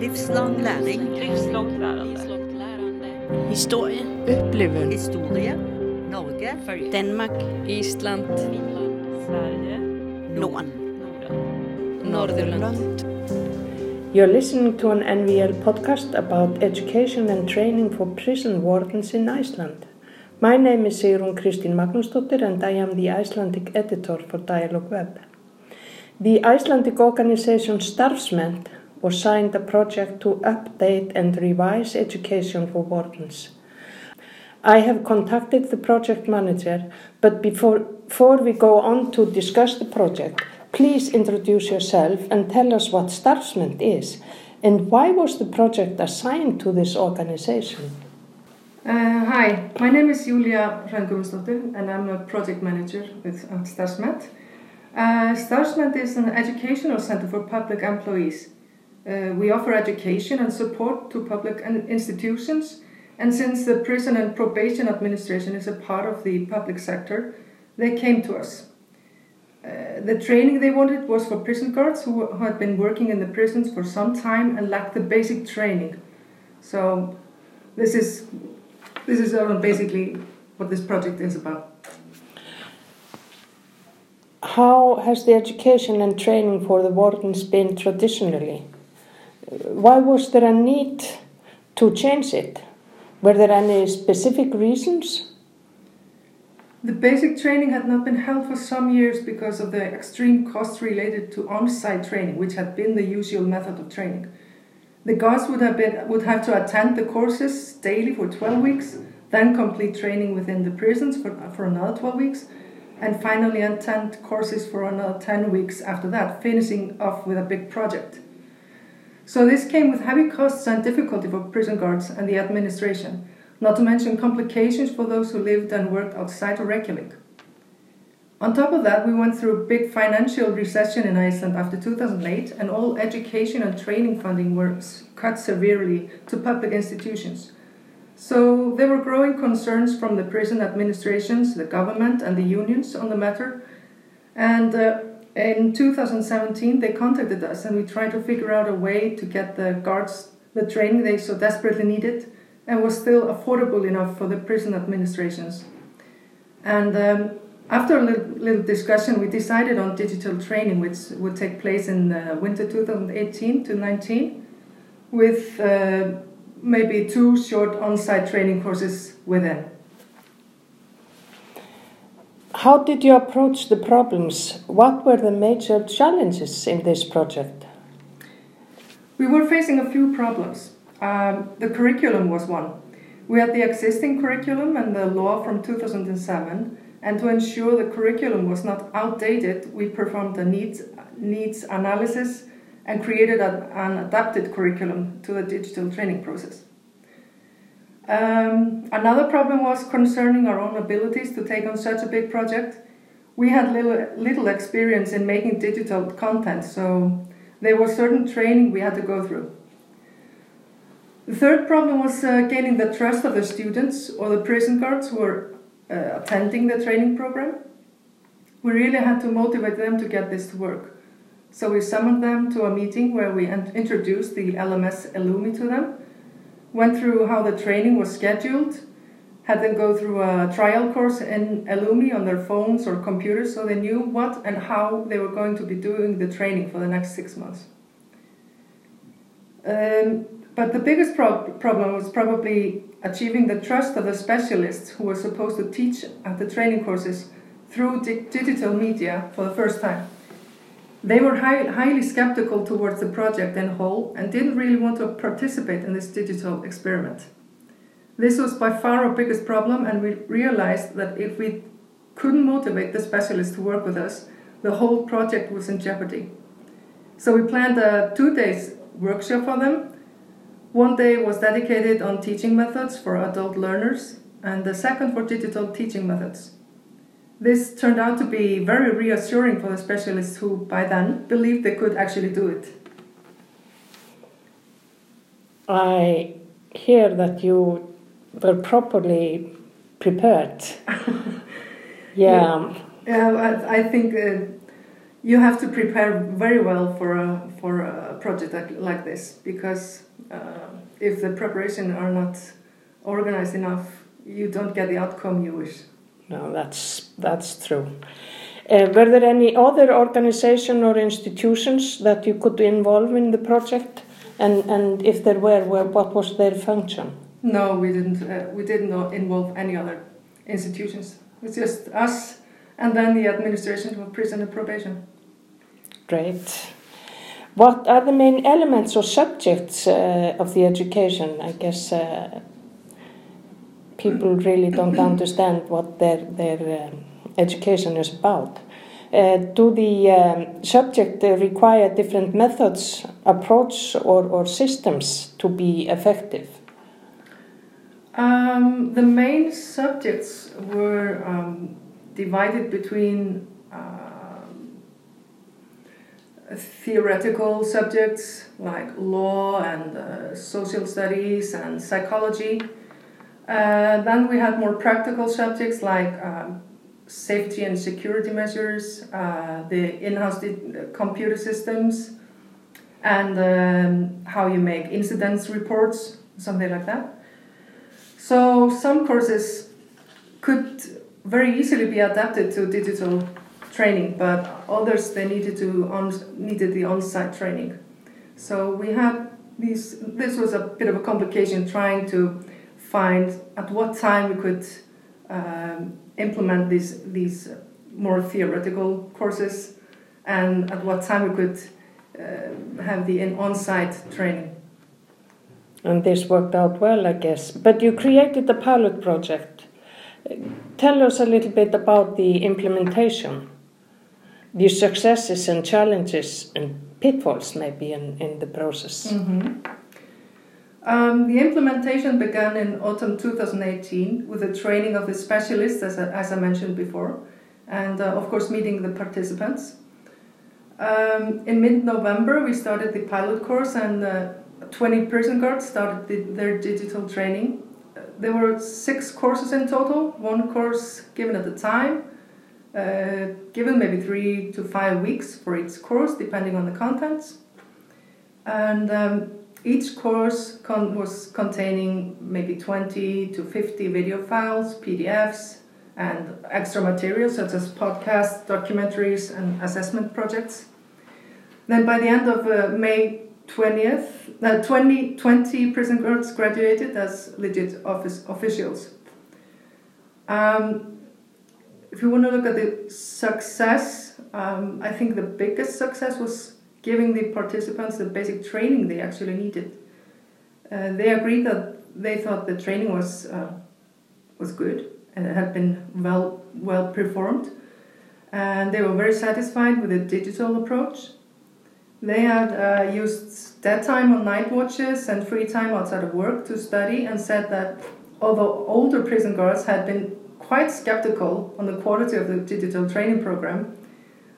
Livslang læring. Livslångt lärande. Historie. Upplevelser. Historie. Norge. Danmark. Island. Sverige. Norden. Norden. Norðurland. You're listening to an NVL podcast about education and training for prison wardens in Iceland. My name is Sigrun Kristín Magnúsdóttir and I am the Icelandic editor for Dialogue Web. The Icelandic organization Starfsmennt was signed a project to update and revise education for wardens. I have contacted the project manager, but before, before we go on to discuss the project, please introduce yourself and tell us what Starfsmennt is and why was the project assigned to this organization? Uh, hi, my name is Júlía Hrönn Guðmundsdóttir and I'm a project manager with um, Starfsmennt. Uh, Starfsmennt is an educational center for public employees. Uh, we offer education and support to public institutions, and since the Prison and Probation Administration is a part of the public sector, they came to us. Uh, the training they wanted was for prison guards who, who had been working in the prisons for some time and lacked the basic training. So, this is this is uh, basically what this project is about. How has the education and training for the wardens been traditionally? Why was there a need to change it? Were there any specific reasons? The basic training had not been held for some years because of the extreme costs related to on-site training, which had been the usual method of training. The guards would have been would have to attend the courses daily for 12 weeks, then complete training within the prisons for, for another 12 weeks, and finally attend courses for another 10 weeks after that, finishing off with a big project. So this came with heavy costs and difficulty for prison guards and the administration, not to mention complications for those who lived and worked outside of Reykjavik. On top of that, we went through a big financial recession in Iceland after 2008, and all education and training funding was cut severely to public institutions. So there were growing concerns from the prison administrations, the government, and the unions on the matter. And uh, in 2017, they contacted us, and we tried to figure out a way to get the guards the training they so desperately needed and was still affordable enough for the prison administrations. And um, after a little, little discussion, we decided on digital training, which would take place in uh, winter 2018 to 19, with uh, maybe two short on-site training courses within. How did you approach the problems? What were the major challenges in this project? We were facing a few problems. Um, the curriculum was one. We had the existing curriculum and the law from 2007, and to ensure the curriculum was not outdated, we performed a needs, needs analysis and created an adapted curriculum to the digital training process. Um, another problem was concerning our own abilities to take on such a big project. We had little, little experience in making digital content, so there was certain training we had to go through. The third problem was uh, gaining the trust of the students or the prison guards who were uh, attending the training program. We really had to motivate them to get this to work. So we summoned them to a meeting where we introduced the LMS Eloomi to them, went through how the training was scheduled, had them go through a trial course in Eloomi on their phones or computers so they knew what and how they were going to be doing the training for the next six months. Um, but the biggest prob- problem was probably achieving the trust of the specialists who were supposed to teach at the training courses through di- digital media for the first time. They were high- highly skeptical towards the project in whole and didn't really want to participate in this digital experiment. This was by far our biggest problem, and we realized that if we couldn't motivate the specialists to work with us, the whole project was in jeopardy. So we planned a two days workshop for them. One day was dedicated on teaching methods for adult learners, and the second for digital teaching methods. This turned out to be very reassuring for the specialists who, by then, believed they could actually do it. I hear that you were properly prepared. yeah. Yeah, I, think uh, you have to prepare very well for a for a project like, like this because uh, if the preparation are not organized enough, you don't get the outcome you wish. No, that's that's true. Uh, were there any other organization or institutions that you could involve in the project? And and if there were, what was their function? No, we didn't. Uh, we didn't involve any other institutions. It's just us, and then the administration of prison and probation. Great. What are the main elements or subjects uh, of the education? I guess uh, people really don't understand what their their um, education is about. Uh, do the um, subject uh, require different methods, approach, or, or systems to be effective? Um, the main subjects were um, divided between um, theoretical subjects like law and uh, social studies and psychology. Uh, then we had more practical subjects like um, safety and security measures, uh, the in-house computer systems, and um, how you make incidents reports, something like that. So some courses could very easily be adapted to digital training, but others they needed to on, needed the on-site training. So we had these. This was a bit of a complication trying to find at what time we could um, implement these these more theoretical courses, and at what time we could uh, have the on-site training. And this worked out well, I guess. But you created the pilot project. Tell us a little bit about the implementation, the successes and challenges and pitfalls maybe in, in the process. Mm-hmm. Um, the implementation began in autumn 2018 with the training of the specialists, as I, as I mentioned before, and uh, of course, meeting the participants. Um, in mid November, we started the pilot course, and uh, 20 prison guards started the, their digital training. There were six courses in total, one course given at a time, uh, given maybe three to five weeks for each course, depending on the contents. And um, each course con- was containing maybe 20 to 50 video files, PDFs, and extra materials such as podcasts, documentaries, and assessment projects. Then by the end of uh, May 20th, uh, 20, 20 prison guards graduated as legit office officials. Um, if you want to look at the success, um, I think the biggest success was giving the participants the basic training they actually needed. Uh, they agreed that they thought the training was uh, was good and it had been well well performed, and they were very satisfied with the digital approach. They had uh, used dead time on night watches and free time outside of work to study and said that although older prison guards had been quite skeptical on the quality of the digital training program,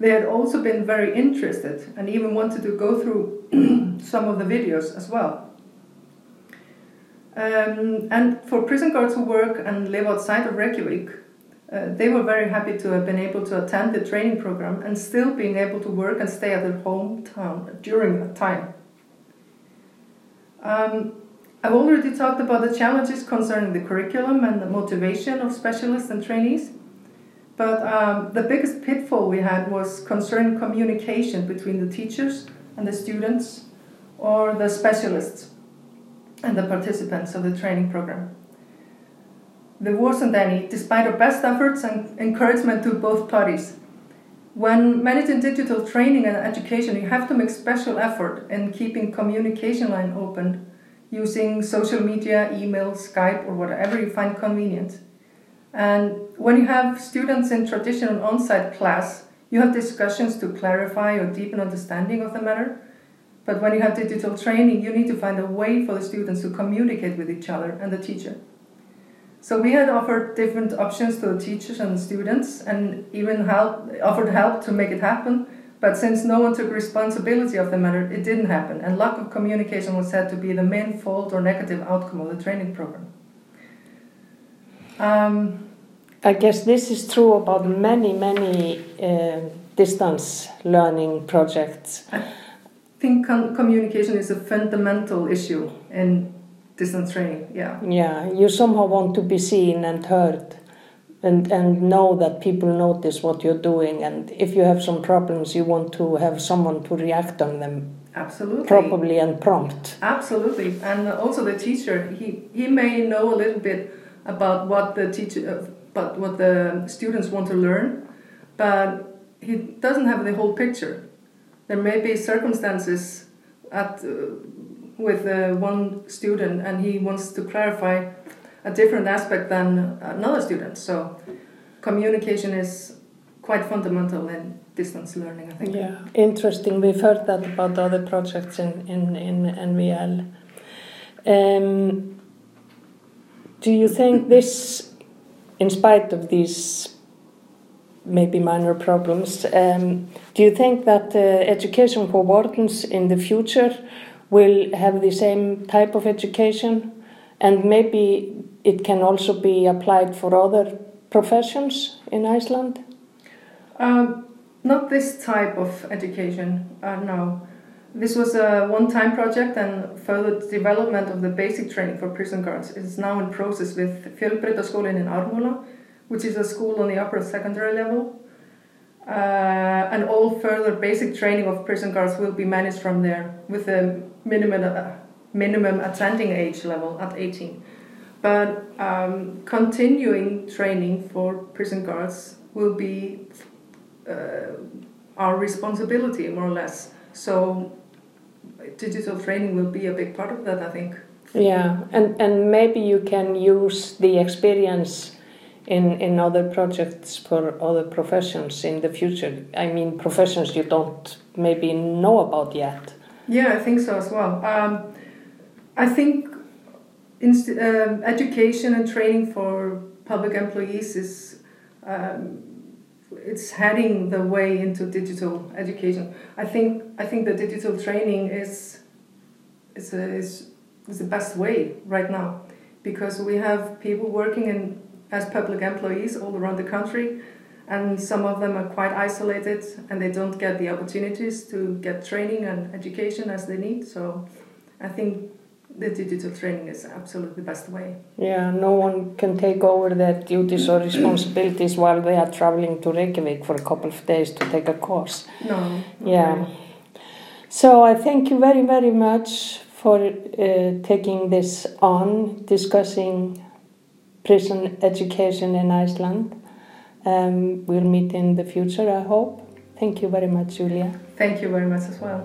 they had also been very interested and even wanted to go through some of the videos as well. Um, and for prison guards who work and live outside of Reykjavik, uh, they were very happy to have been able to attend the training program and still being able to work and stay at their hometown during that time. Um, I've already talked about the challenges concerning the curriculum and the motivation of specialists and trainees, but um, the biggest pitfall we had was concerning communication between the teachers and the students or the specialists and the participants of the training program there wasn't any, despite our best efforts and encouragement to both parties. When managing digital training and education, you have to make special effort in keeping communication line open using social media, email, Skype, or whatever you find convenient. And when you have students in traditional on site class, you have discussions to clarify or deepen understanding of the matter. But when you have digital training, you need to find a way for the students to communicate with each other and the teacher. So we had offered different options to the teachers and the students, and even help offered help to make it happen. But since no one took responsibility of the matter, it didn't happen, and lack of communication was said to be the main fault or negative outcome of the training program. Um, I guess this is true about many, many uh, distance learning projects? I think com- communication is a fundamental issue in distance training. Yeah. Yeah, you somehow want to be seen and heard. And, and know that people notice what you're doing and if you have some problems you want to have someone to react on them Absolutely. properly and prompt Absolutely, and also the teacher. He he may know a little bit about what the teacher, uh, but what the students want to learn, but he doesn't have the whole picture. There may be circumstances at uh, with uh, one student, and he wants to clarify a different aspect than another student. So, communication is quite fundamental in distance learning. I think. Yeah, interesting. We've heard that about other projects in, in, in NVL. Um, do you think this, in spite of these maybe minor problems, um, do you think that uh, education for wardens in the future will have the same type of education? And maybe it can also be applied for other professions in Iceland? Um, not this type of education, uh, no. This was a one time project, and further development of the basic training for prison guards is now in process with Fjölbrautaskólinn in Ármúla, which is a school on the upper secondary level. Uh, and all further basic training of prison guards will be managed from there with a minimum, uh, minimum attending age level at 18. But um, continuing training for prison guards will be uh, our responsibility, more or less. So, digital training will be a big part of that, I think. Yeah, and, and maybe you can use the experience in, in other projects for other professions in the future. I mean, professions you don't maybe know about yet. Yeah, I think so as well. Um, I think inst- uh, education and training for public employees is um, it's heading the way into digital education. I think I think the digital training is is a, is, is the best way right now because we have people working in as public employees all around the country and some of them are quite isolated and they don't get the opportunities to get training and education as they need so i think the digital training is absolutely the best way Yeah, no one can take over their duties or responsibilities while they are traveling to Reykjavik for a couple of days to take a course. no Yeah. So I thank you very, very much for uh, taking this on, discussing prison education in Iceland. Um, we'll meet in the future, I hope. Thank you very much, Julia. thank you very much as well